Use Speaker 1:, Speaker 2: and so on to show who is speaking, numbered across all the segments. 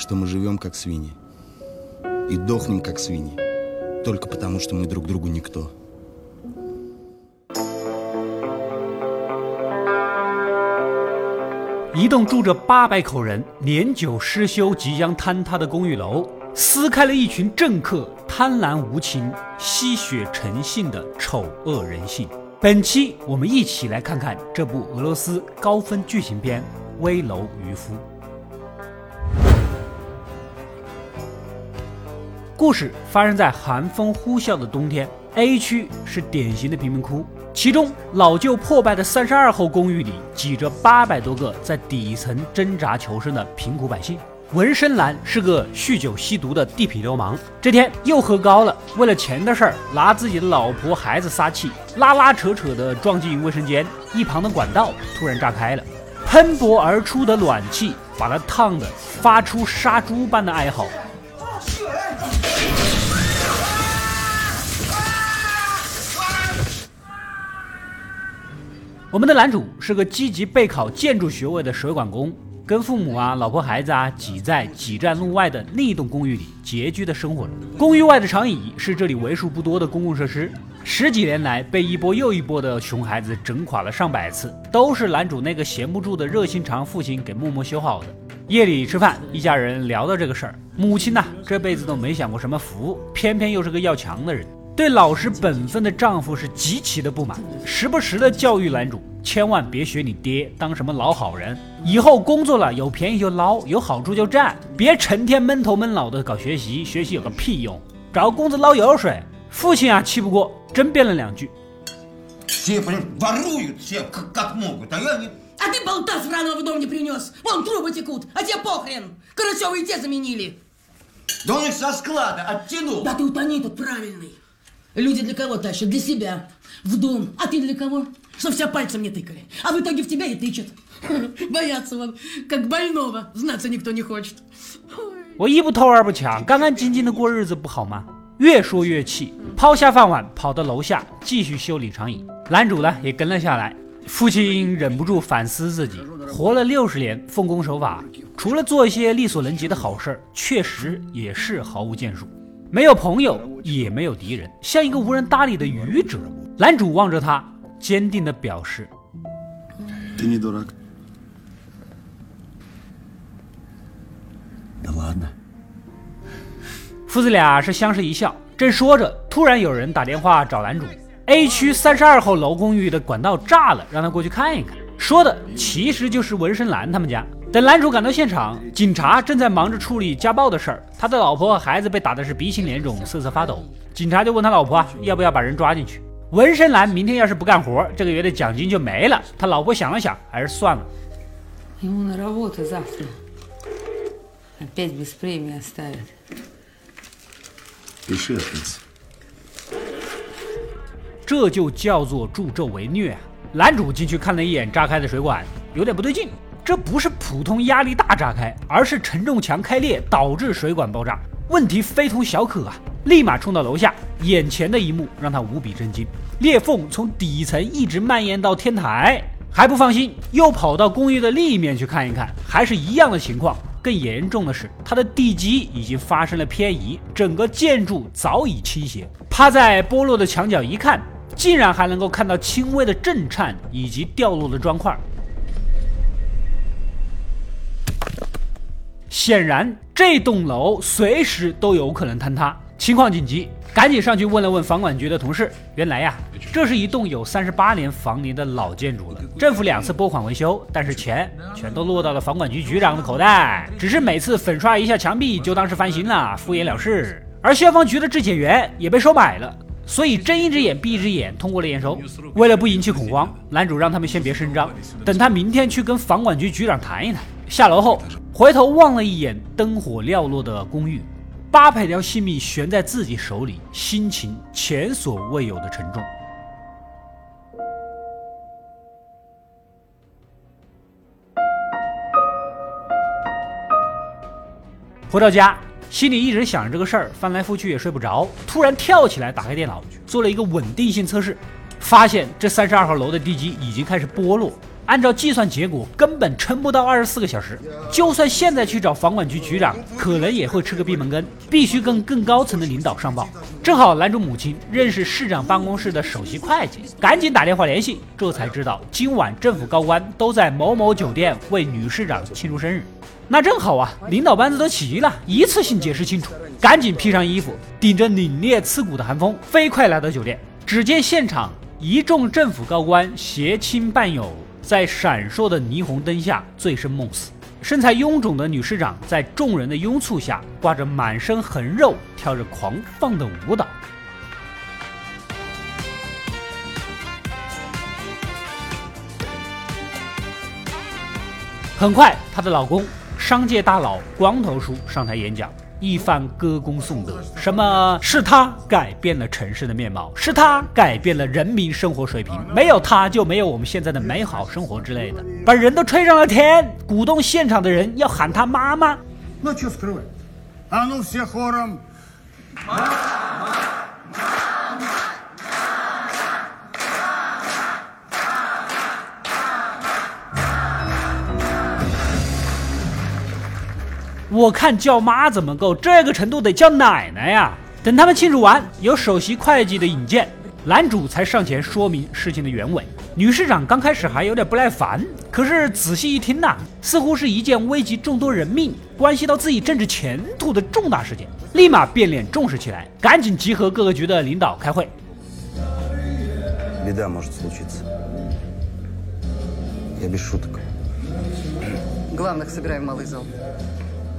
Speaker 1: что мы живем как свиньи и дохнем как свиньи, только потому что мы друг другу никто.
Speaker 2: 一栋住着八百口人、年久失修、即将坍塌的公寓楼，撕开了一群政客贪婪无情、吸血成性的丑恶人性。本期我们一起来看看这部俄罗斯高分剧情片《危楼渔夫》。 故事发生在寒风呼啸的冬天，A 区是典型的贫民窟。其中老旧破败的三十二号公寓里挤着八百多个在底层挣扎求生的贫苦百姓。纹身男是个酗酒吸毒的地痞流氓，这天又喝高了，为了钱的事儿拿自己的老婆孩子撒气，拉拉扯扯的撞进卫生间，一旁的管道突然炸开了，喷薄而出的暖气把他烫得发出杀猪般的哀嚎。我们的男主是个积极备考建筑学位的水管工，跟父母啊、老婆孩子啊挤在几站路外的另一栋公寓里拮据的生活着。公寓外的长椅是这里为数不多的公共设施，十几年来被一波又一波的熊孩子整垮了上百次，都是男主那个闲不住的热心肠父亲给默默修好的。夜里吃饭，一家人聊到这个事儿，母亲呢这辈子都没享过什么福，偏偏又是个要强的人。对老实本分的丈夫是极其的不满，时不时的教育男主，千万别学你爹当什么老好人，以后工作了有便宜就捞，有好处就占，别成天闷头闷脑的搞学习，学习有个屁用，找工资捞油水。父亲啊气不过，争辩了两句。
Speaker 3: Люди для кого тащат? Для себя. В дом. А ты для кого? Чтоб вся пальцем не тыкали. А в итоге в тебя и тычут. Боятся вам, как больного. Знаться никто не хочет.
Speaker 2: 我一不偷二不抢，干干净净的过日子不好吗？越说越气，抛下饭碗，跑到楼下继续修理长椅。男主呢也跟了下来。父亲忍不住反思自己，活了六十年，奉公守法，除了做一些力所能及的好事儿，确实也是毫无建树。 没有朋友，也没有敌人，像一个无人搭理的愚者。男主望着他，坚定地表示：“父子俩是相视一笑。正说着，突然有人打电话找男主。A 区三十二号楼公寓的管道炸了，让他过去看一看。说的其实就是纹身男他们家。等男主赶到现场，警察正在忙着处理家暴的事儿，他的老婆和孩子被打的是鼻青脸肿、瑟瑟发抖。警察就问他老婆要不要把人抓进去。纹身男明天要是不干活，这个月的奖金就没了。他老婆想了想，还是算了。这就叫做助纣为虐啊！男主进去看了一眼炸开的水管，有点不对劲。这不是普通压力大炸开，而是承重墙开裂导致水管爆炸。问题非同小可啊！立马冲到楼下，眼前的一幕让他无比震惊：裂缝从底层一直蔓延到天台。还不放心，又跑到公寓的另一面去看一看，还是一样的情况。更严重的是，它的地基已经发生了偏移，整个建筑早已倾斜。趴在剥落的墙角一看，竟然还能够看到轻微的震颤以及掉落的砖块。显然，这栋楼随时都有可能坍塌，情况紧急，赶紧上去问了问房管局的同事。原来呀，这是一栋有三十八年房龄的老建筑了，政府两次拨款维修，但是钱全都落到了房管局局长的口袋，只是每次粉刷一下墙壁就当是翻新了，敷衍了事。而消防局的质检员也被收买了，所以睁一只眼闭一只眼通过了验收。为了不引起恐慌，男主让他们先别声张，等他明天去跟房管局局长谈一谈。下楼后。回头望了一眼灯火寥落的公寓，八百条性命悬在自己手里，心情前所未有的沉重。回到家，心里一直想着这个事儿，翻来覆去也睡不着。突然跳起来，打开电脑，做了一个稳定性测试，发现这三十二号楼的地基已经开始剥落。按照计算结果，根本撑不到二十四个小时。就算现在去找房管局局长，可能也会吃个闭门羹，必须跟更高层的领导上报。正好男主母亲认识市长办公室的首席会计，赶紧打电话联系，这才知道今晚政府高官都在某某酒店为女市长庆祝生日。那正好啊，领导班子都齐了，一次性解释清楚。赶紧披上衣服，顶着凛冽刺骨的寒风，飞快来到酒店。只见现场一众政府高官携亲伴友，在闪烁的霓虹灯下醉生梦死。身材臃肿的女市长在众人的拥簇下，挂着满身横肉，跳着狂放的舞蹈。很快，她的老公。商界大佬光头叔上台演讲，一番歌功颂德，什么是他改变了城市的面貌，是他改变了人民生活水平，没有他就没有我们现在的美好生活之类的，把人都吹上了天，鼓动现场的人要喊他妈妈。我看叫妈怎么够，这个程度得叫奶奶呀！等他们庆祝完，有首席会计的引荐，男主才上前说明事情的原委。女市长刚开始还有点不耐烦，可是仔细一听呐，似乎是一件危及众多人命、关系到自己政治前途的重大事件，立马变脸重视起来，赶紧集合各个局的领导开会。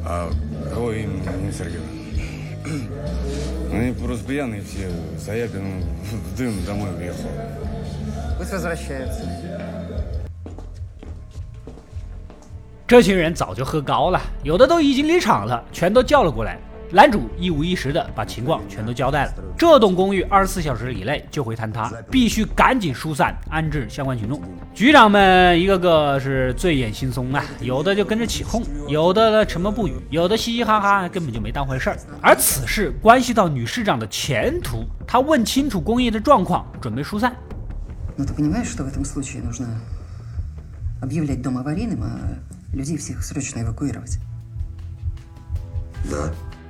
Speaker 4: А кого именно, не Сергеевна? Они просто пьяные все. Саяпин в дым домой уехал.
Speaker 5: Пусть возвращается.
Speaker 2: 这群人早就喝高了，有的都已经离场了，全都叫了过来。 男主一五一十的把情况全都交代了。这栋公寓二十四小时以内就会坍塌，必须赶紧疏散安置相关群众。局长们一个个是醉眼惺忪啊，有的就跟着起哄，有的呢沉默不语，有的嘻嘻哈哈，根本就没当回事儿。而此事关系到女市长的前途，他问清楚公寓的状况，准备疏散。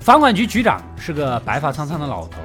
Speaker 2: 房管局局长是个白发苍苍的老头，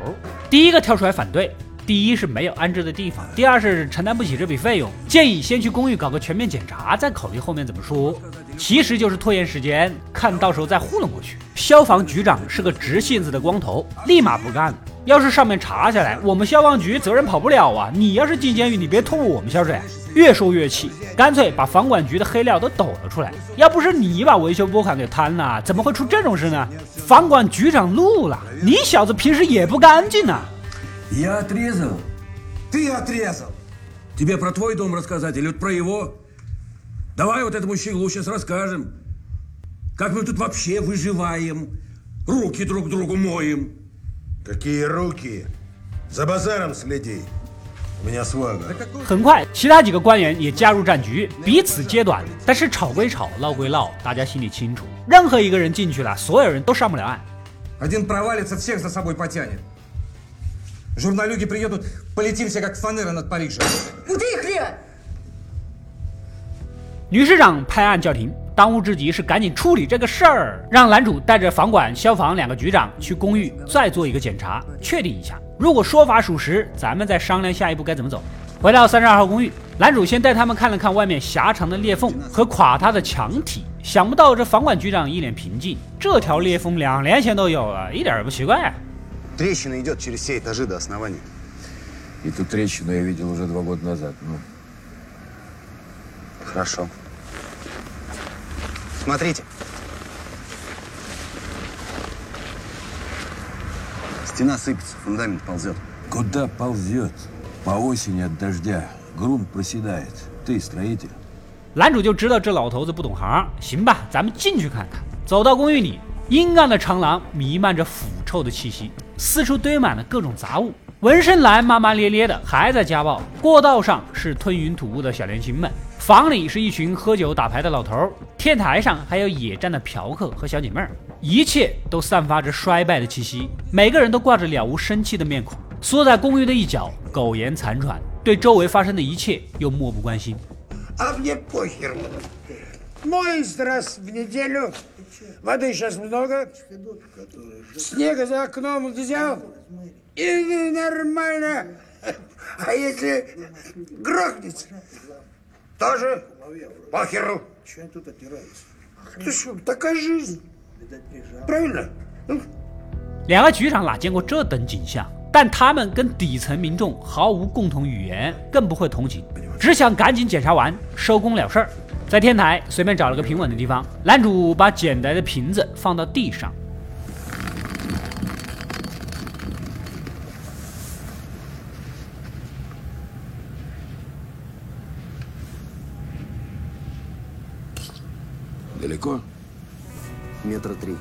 Speaker 2: 第一个跳出来反对。第一是没有安置的地方，第二是承担不起这笔费用，建议先去公寓搞个全面检查，再考虑后面怎么说。其实就是拖延时间，看到时候再糊弄过去。消防局长是个直性子的光头，立马不干。要是上面查下来，我们消防局责任跑不了啊！你要是进监狱，你别拖我们消水。越说越气，干脆把房管局的黑料都抖了出来。要不是你把维修拨款给贪了，怎么会出这种事呢？房管局长怒了，你小子平时也不干净呐！
Speaker 6: Я отрезал, ты отрезал. Тебе про твой дом рассказать или про его? Давай вот этому щеглу сейчас расскажем, как мы тут вообще выживаем, руки друг другу моем.
Speaker 7: Какие руки? За базаром следи.
Speaker 2: 很快其他几个官员也加入战局彼此揭短但是吵归吵闹归闹大家心里清楚。任何一个人进去了所有人都上不了岸。女士长拍案叫停当务之急是赶紧处理这个事儿。让男主带着房管消防两个局长去公寓再做一个检查确定一下。如果说法属实，咱们再商量下一步该怎么走。回到三十二号公寓，男主先带他们看了看外面狭长的裂缝和垮塌的墙体。想不到这房管局长一脸平静，这条裂缝两年前都有了，一点也不奇怪。
Speaker 1: Трещина идет через все этажи до основания.
Speaker 6: Эту трещину я видел уже два года назад. Ну.
Speaker 1: Хорошо. Смотрите. Стена сыпется, фундамент ползет.
Speaker 6: Куда ползет? По осени от дождя. Грунт проседает. Ты строитель.
Speaker 2: 男主就知道这老头子不懂行，行吧，咱们进去看看。走到公寓里，阴暗的长廊弥漫着腐臭的气息，四处堆满了各种杂物。纹身男骂骂咧咧的，还在家暴。过道上是吞云吐雾的小年轻们， 房里是一群喝酒打牌的老头，天台上还有野战的嫖客和小姐妹儿。一切都散发着衰败的气息，每个人都挂着了无生气的面孔，缩在公寓的一角，苟延残喘，对周围发生的一切又漠不关心。
Speaker 8: А мне похер. Моюсь раз в неделю. Воды сейчас много. Снега за окном взял. И нормально. А если грохнется, тоже похеру. Ты что, такая жизнь. Правильно? Ну,
Speaker 2: 两个局长哪见过这等景象？但他们跟底层民众毫无共同语言，更不会同情，只想赶紧检查完，收工了事儿。在天台随便找了个平稳的地方，男主把捡来的瓶子放到地上。
Speaker 6: Далеко?
Speaker 5: Метра три.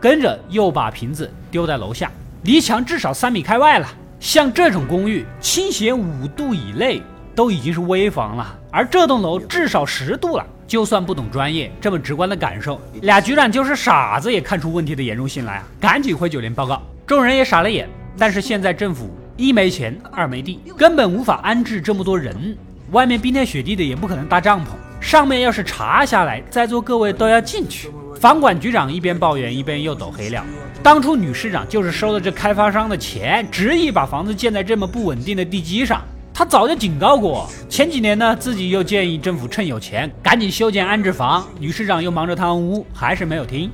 Speaker 2: 跟着又把瓶子丢在楼下，离墙至少三米开外了。像这种公寓，倾斜五度以内都已经是危房了，而这栋楼至少十度了。就算不懂专业，这么直观的感受，俩局长就是傻子也看出问题的严重性来啊！赶紧回酒店报告。众人也傻了眼，但是现在政府一没钱，二没地，根本无法安置这么多人。外面冰天雪地的，也不可能搭帐篷。 上面要是查下来，在座各位都要进去。房管局长一边抱怨，一边又抖黑料。当初女市长就是收了这开发商的钱，执意把房子建在这么不稳定的地基上。他早就警告过，前几年呢，自己又建议政府趁有钱赶紧修建安置房，女市长又忙着贪污，还是没有听。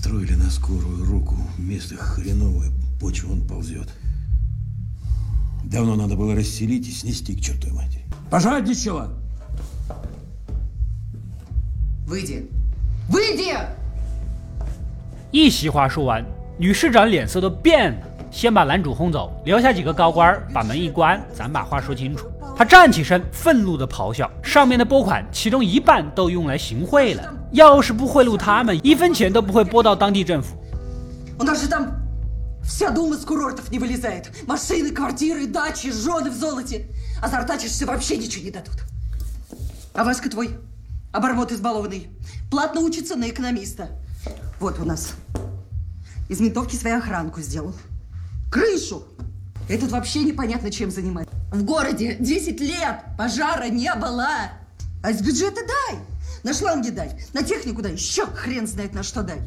Speaker 7: Строили на скорую руку. Место хреновое, почва он ползет. Давно надо было расселить и снести к чертовой матери.
Speaker 6: Пожадничала!
Speaker 3: Выйди. Выйди!
Speaker 2: 一席话说完，女市长脸色都变了，先把男主轰走，留下几个高官儿，把门一关，咱把话说清楚。他站起身，愤怒地咆哮：“上面的拨款，其中一半都用来行贿了， 要是不贿赂他们，一分钱都不会拨到当地政府。
Speaker 3: У нас же там вся дума с курортов не вылезает. Машины, квартиры, дачи, жены в золоте. А зартачишься вообще ничего не дадут. А Васька твой, обормот избалованный, платно учится на экономиста. Вот у нас. Из ментовки свою охранку сделал. Крышу! Этот вообще непонятно чем занимается. В городе 10 лет пожара не было. А из бюджета дай. На шланги дай. На технику дай. Еще хрен знает на что дай.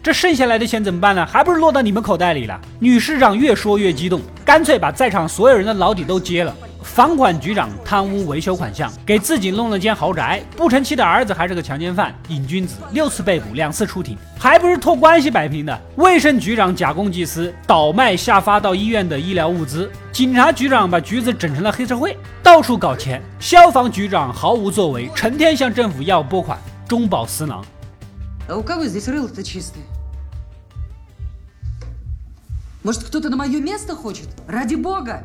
Speaker 2: 这剩下来的钱怎么办呢？还不是落到你们口袋里了？女市长越说越激动，干脆把在场所有人的老底都揭了。 房管局长贪污维修款项，给自己弄了间豪宅，不成器的儿子还是个强奸犯，瘾君子，六次被捕，两次出庭，还不是托关系摆平的。卫生局长假公济私，倒卖下发到医院的医疗物资。警察局长把局子整成了黑社会，到处搞钱。消防局长毫无作为，成天向政府要拨款，中饱私囊。
Speaker 3: А у кого здесь рыло-то чистое? Может, кто-то на мое место хочет? Ради бога!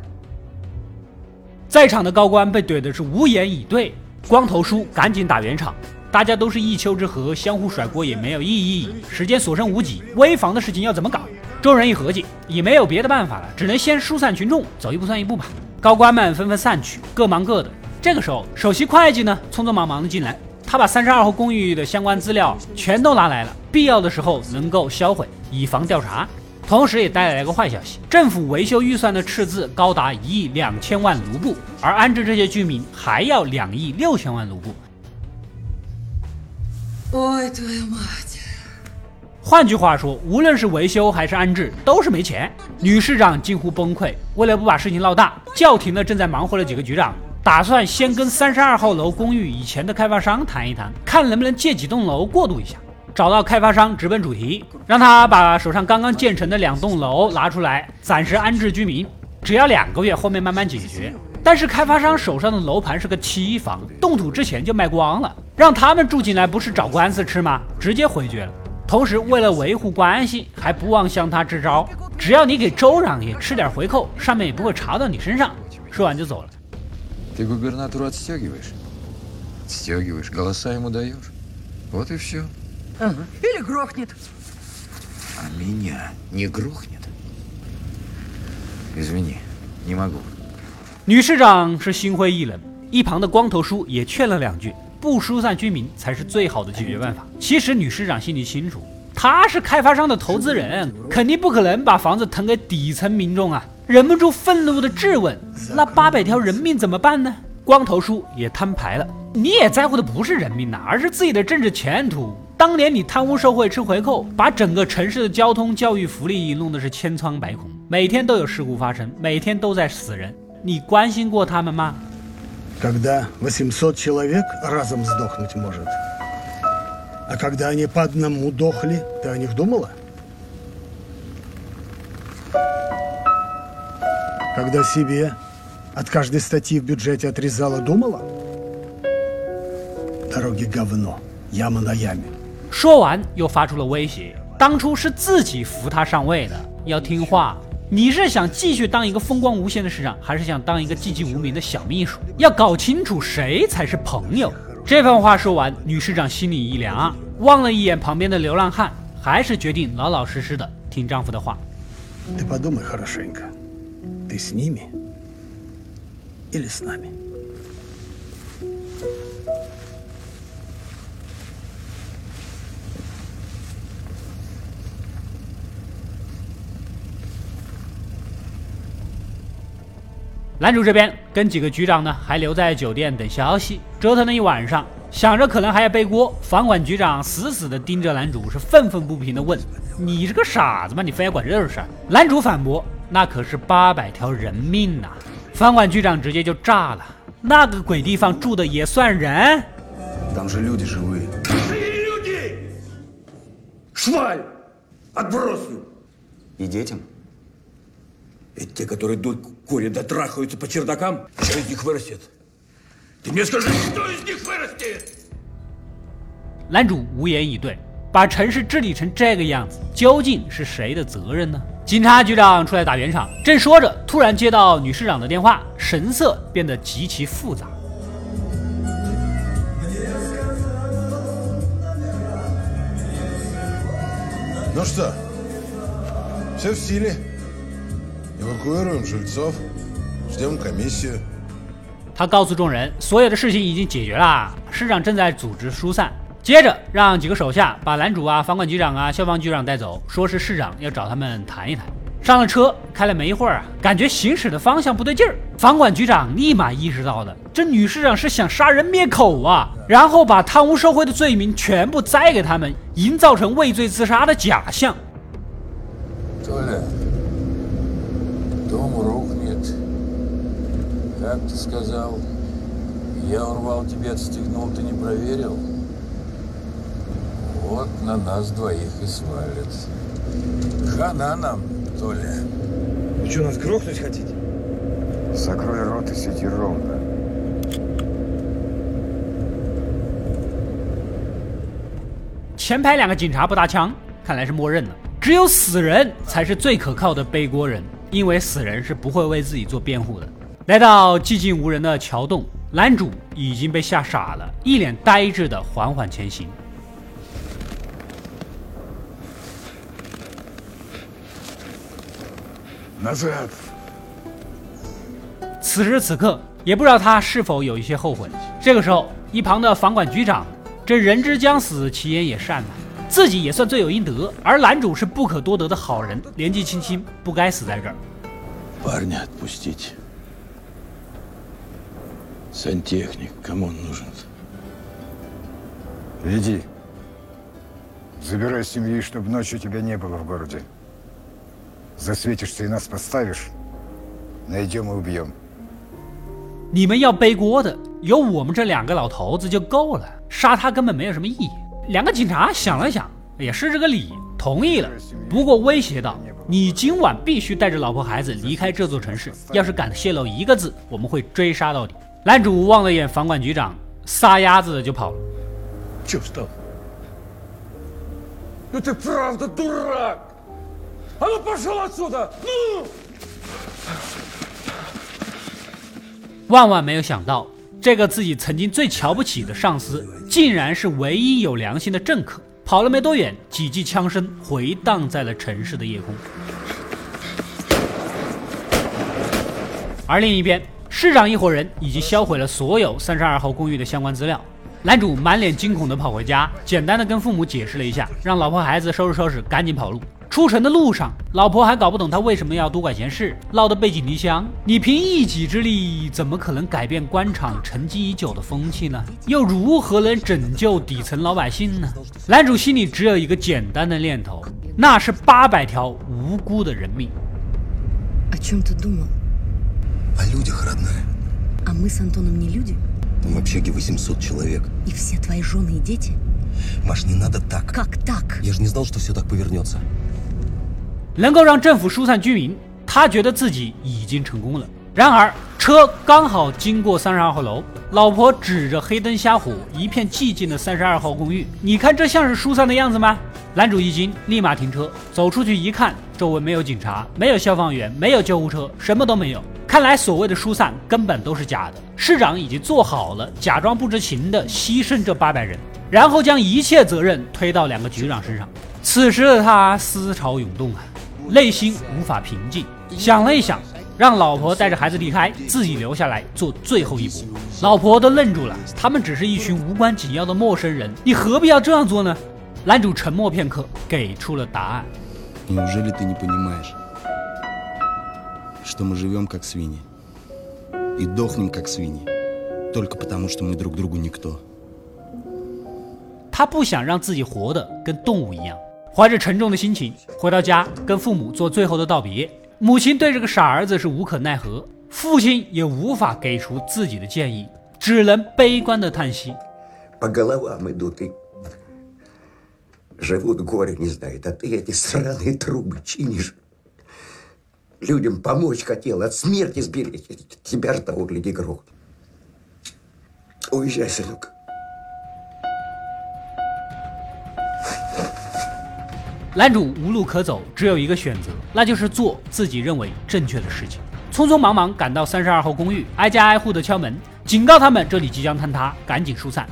Speaker 2: 在场的高官被怼的是无言以对，光头叔赶紧打圆场。大家都是一丘之貉，相互甩锅也没有意义。时间所剩无几，危房的事情要怎么搞？众人一合计，也没有别的办法了，只能先疏散群众，走一步算一步吧。高官们纷纷散去，各忙各的。这个时候，首席会计呢，匆匆忙忙的进来，他把三十二号公寓的相关资料全都拿来了，必要的时候能够销毁，以防调查。同时也带来了一个坏消息：政府维修预算的赤字高达一亿两千万卢布，而安置这些居民还要两亿六千万卢布。换句话说，无论是维修还是安置，都是没钱。女市长近乎崩溃，为了不把事情闹大，叫停了正在忙活的几个局长，打算先跟三十二号楼公寓以前的开发商谈一谈，看能不能借几栋楼过渡一下。找到开发商，直奔主题，让他把手上刚刚建成的两栋楼拿出来，暂时安置居民，只要两个月，后面慢慢解决。但是开发商手上的楼盘是个期房，动土之前就卖光了，让他们住进来不是找官司吃吗？直接回绝了。同时，为了维护关系，还不忘向他支招，只要你给州长也吃点回扣，上面也不会查到你身上。说完就走了。
Speaker 9: Ты губернатору отстегиваешь? Отстегиваешь, голоса ему даешь. Вот и все.
Speaker 3: Ага. Или грохнет.
Speaker 9: А меня не грохнет. Извини, не могу.
Speaker 2: 女市长是心灰意冷，一旁的光头叔也劝了两句，不疏散居民才是最好的解决办法。其实女市长心里清楚， 他是开发商的投资人，肯定不可能把房子腾给底层民众啊！忍不住愤怒的质问：“那八百条人命怎么办呢？”光头叔也摊牌了：“你也在乎的不是人命呐，而是自己的政治前途。 当年你贪污受贿吃回扣，把整个城市的交通、教育、福利弄得是千疮百孔，每天都有事故发生，每天都在死人，你关心过他们吗？”
Speaker 8: Когда 800 человек разом сдохнуть может. А когда они по одному дохли, ты о них думала? Когда себе от каждой статьи в бюджете отрезала, думала? Дороги говно, яма на яме.
Speaker 2: 说完又发出了威胁：当初是自己扶他上位的，要听话。你是想继续当一个风光无限的市长，还是想当一个寂寂无名的小秘书？要搞清楚谁才是朋友。这番话说完，女市长心里一凉，望了一眼旁边的流浪汉，还是决定老老实实的听丈夫的话。
Speaker 8: Ты подумай хорошенько. Ты с ними или с нами?
Speaker 2: 男主这边跟几个局长呢，还留在酒店等消息，折腾了一晚上，想着可能还要背锅。房管局长死死的盯着男主，是愤愤不平的问：“你是个傻子吗？你非要管这种事儿？”男主反驳：“那可是八百条人命呐！”房管局长直接就炸了：“那个鬼地方住的也算人
Speaker 6: Ведь те, которые дуть курят да трахаются по чердакам, что из них вырастет? Ты мне скажи, что из них вырастет?
Speaker 2: 男主无言以对，把城市治理成这个样子，究竟是谁的责任呢？警察局长出来打圆场，正说着，突然接到女市长的电话，神色变得极其复杂。
Speaker 10: Ну что, все в силе. Эвакуируем жильцов, ждем комиссию.
Speaker 2: 他告诉众人，所有的事情已经解决了，市长正在组织疏散。接着让几个手下把男主啊、房管局长啊、消防局长带走，说是市长要找他们谈一谈。上了车，开了没一会儿啊，感觉行驶的方向不对劲儿。房管局长立马意识到了，这女市长是想杀人灭口啊，然后把贪污受贿的罪名全部栽给他们，营造成畏罪自杀的假象。
Speaker 9: Дом рухнет. Как ты сказал, я урвал тебе, отстегнул, ты не проверил? Вот на нас двоих и свалит. Хана нам, Толя.
Speaker 11: Вы что, нас грохнуть хотите?
Speaker 5: Закрой рот и сиди ровно.
Speaker 2: 前排两个警察不搭腔，看来是默认了，只有死人才是最可靠的背锅人。 因为死人是不会为自己做辩护的。来到寂静无人的桥洞，男主已经被吓傻了，一脸呆滞的缓缓前行。此时此刻，也不知道他是否有一些后悔。这个时候，一旁的房管局长，这人之将死，其言也善呐。自己也算罪有应得，而男主是不可多得的好人，年纪轻轻不该死在这儿。
Speaker 7: Парня отпустите. Сантехник, кому он нужен?
Speaker 12: Веди. Забирай семьи, чтобы ночью тебя не было в городе. Засветишься и нас подставишь, найдем и убьем.
Speaker 2: 你们要背锅的，有我们这两个老头子就够了，杀他根本没有什么意义。 两个警察想了想，也是这个理，同意了。不过威胁道：“你今晚必须带着老婆孩子离开这座城市，要是敢泄露一个字，我们会追杀到底。”男主望了眼房管局长，撒丫子的就跑了。
Speaker 6: 就是他。Это правда, дурак!
Speaker 2: 万万没有想到，这个自己曾经最瞧不起的上司，竟然是唯一有良心的政客。跑了没多远，几记枪声回荡在了城市的夜空。而另一边，市长一伙人已经销毁了所有三十二号公寓的相关资料。男主满脸惊恐地跑回家，简单的跟父母解释了一下，让老婆孩子收拾收拾，赶紧跑路。出城的路上，老婆还搞不懂他为什么要多管闲事，闹得背井离乡。你凭一己之力，怎么可能改变官场沉积已久的风气呢？又如何能拯救底层老百姓呢？男主心里只有一个简单的念头，那是八百条无辜的人命。
Speaker 13: О чем ты думал?
Speaker 14: О людях, родная.
Speaker 13: А мы с Антоном не люди?
Speaker 14: Там в общаге 800 человек.
Speaker 13: И все твои жены и дети?
Speaker 14: Маш, не надо так.
Speaker 13: Как так?
Speaker 14: Я же не знал, что все так повернется.
Speaker 2: 能够让政府疏散居民，他觉得自己已经成功了。然而，车刚好经过三十二号楼，老婆指着黑灯瞎火、一片寂静的三十二号公寓，你看这像是疏散的样子吗？男主一惊，立马停车，走出去一看，周围没有警察，没有消防员，没有救护车，什么都没有。看来所谓的疏散根本都是假的，市长已经做好了假装不知情的牺牲这八百人，然后将一切责任推到两个局长身上。此时的他思潮涌动啊。内心无法平静，想了一想，让老婆带着孩子离开，自己留下来做最后一搏。老婆都愣住了，他们只是一群无关紧要的陌生人，你何必要这样做呢？男主沉默片刻，给出了答案。
Speaker 1: Неужели ты не понимаешь, что мы живем как свиньи и дохнем как свиньи, только потому что мы друг другу никто?
Speaker 2: 他不想让自己活得跟动物一样。 怀着沉重的心情回到家，跟父母做最后的道别。母亲对这个傻儿子是无可奈何，父亲也无法给出自己的建议，只能悲观的叹息。
Speaker 15: По головам идут и живут горе не знает, а ты эти сраные трубы чинишь. Людям помочь хотел, от смерти сберечь. Тебя же того гляди грохнут. Уезжай, сынок.
Speaker 2: 男主无路可走，只有一个选择，那就是做自己认为正确的事情。匆匆忙忙赶到三十二号公寓，挨家挨户的敲门，警告他们这里即将坍塌，赶紧疏散。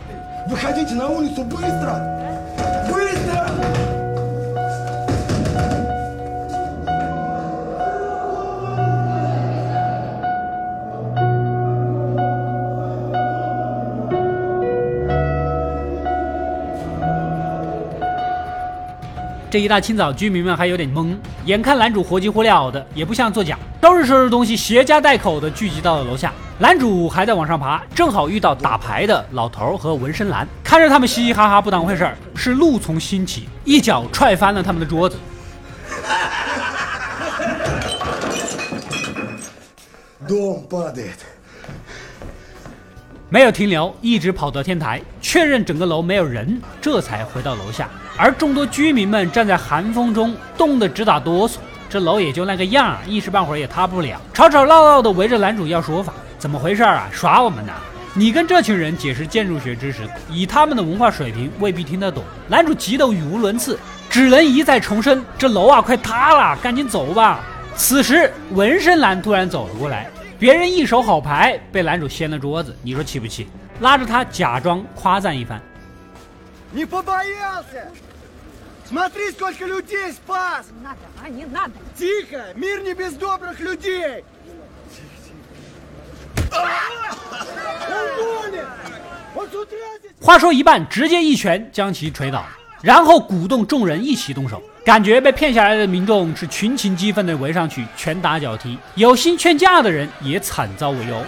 Speaker 2: 这一大清早，居民们还有点懵，眼看男主活急火燎的，也不像作假，收拾收拾东西，携家带口的聚集到了楼下。男主还在往上爬，正好遇到打牌的老头和纹身男，看着他们嘻嘻哈哈不当回事儿，是怒从心起，一脚踹翻了他们的桌子。Don't it. 没有停留，一直跑到天台，确认整个楼没有人，这才回到楼下。而众多居民们站在寒风中，冻得直打哆嗦。这楼也就那个样，一时半会儿也塌不了。吵吵闹闹的围着男主要说法，怎么回事啊？耍我们呢？你跟这群人解释建筑学知识，以他们的文化水平未必听得懂。男主急得语无伦次，只能一再重申：这楼啊，快塌了，赶紧走吧。此时，纹身男突然走了过来。别人一手好牌，被男主掀了桌子，你说气不气？拉着他假装夸赞一番。
Speaker 16: Не побоялся! Смотри, сколько людей спас!
Speaker 17: Надо, а не надо!
Speaker 16: Тихо! Мир не без добрых людей! Уволен! Он с утра здесь...
Speaker 2: 话说一半，直接一拳将其捶倒。然后鼓动众人一起动手，感觉被骗下来的民众是群情激愤的围上去拳打脚踢，有心劝架的人也惨遭围殴。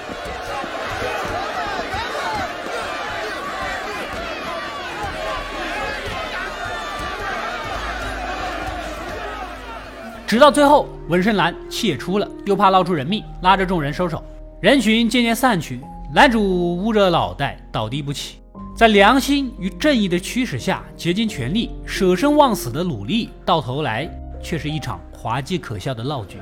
Speaker 2: 直到最后，纹身男气也出了，又怕闹出人命，拉着众人收手。人群渐渐散去，男主捂着脑袋倒地不起。在良心与正义的驱使下，竭尽全力、舍生忘死的努力，到头来却是一场滑稽可笑的闹剧。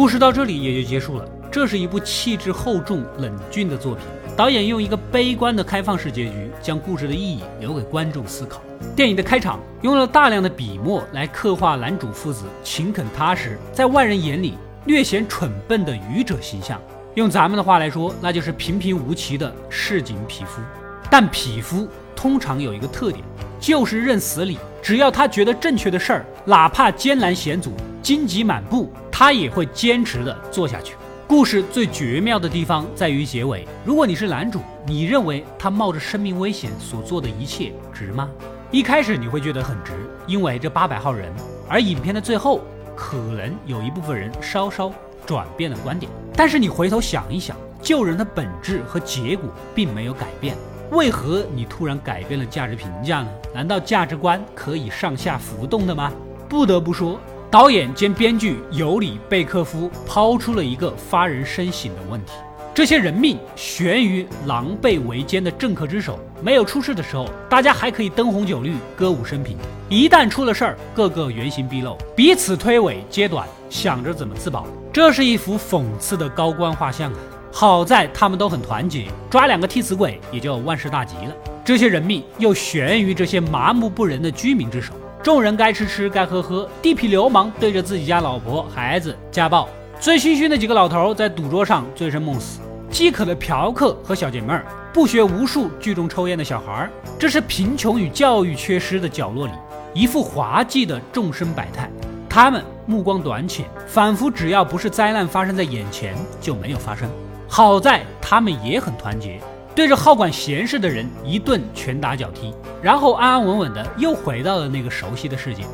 Speaker 2: 故事到这里也就结束了。这是一部气质厚重、冷峻的作品。导演用一个悲观的开放式结局，将故事的意义留给观众思考。电影的开场用了大量的笔墨来刻画男主父子勤恳踏实，在外人眼里略显蠢笨的愚者形象。用咱们的话来说，那就是平平无奇的市井匹夫。但匹夫通常有一个特点，就是认死理。只要他觉得正确的事儿，哪怕艰难险阻、荆棘满布，他也会坚持的做下去。故事最绝妙的地方在于结尾。如果你是男主，你认为他冒着生命危险所做的一切值吗？一开始你会觉得很值，因为这八百号人。而影片的最后，可能有一部分人稍稍转变了观点。但是你回头想一想，救人的本质和结果并没有改变。为何你突然改变了价值评价呢？难道价值观可以上下浮动的吗？不得不说，导演兼编剧尤里贝克夫抛出了一个发人深省的问题：这些人命悬于狼狈为奸的政客之手，没有出事的时候，大家还可以灯红酒绿、歌舞升平；一旦出了事儿，个个原形毕露，彼此推诿揭短，想着怎么自保。这是一幅讽刺的高官画像啊！好在他们都很团结，抓两个替死鬼也就万事大吉了。这些人命又悬于这些麻木不仁的居民之手，众人该吃吃该喝喝，地痞流氓对着自己家老婆孩子家暴，醉醺醺的几个老头在赌桌上醉生梦死，饥渴的嫖客和小姐妹儿，不学无术聚众抽烟的小孩儿，这是贫穷与教育缺失的角落里一副滑稽的众生百态。他们目光短浅，仿佛只要不是灾难发生在眼前就没有发生。好在他们也很团结，对着好管闲事的人一顿拳打脚踢，然后安安稳稳的又回到了那个熟悉的世界。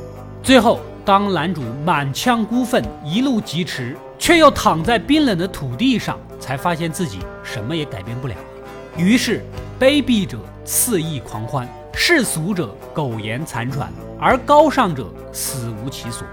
Speaker 2: 最后，当男主满腔孤愤一路疾驰，却又躺在冰冷的土地上，才发现自己什么也改变不了。于是，卑鄙者肆意狂欢，世俗者苟延残喘，而高尚者死无其所。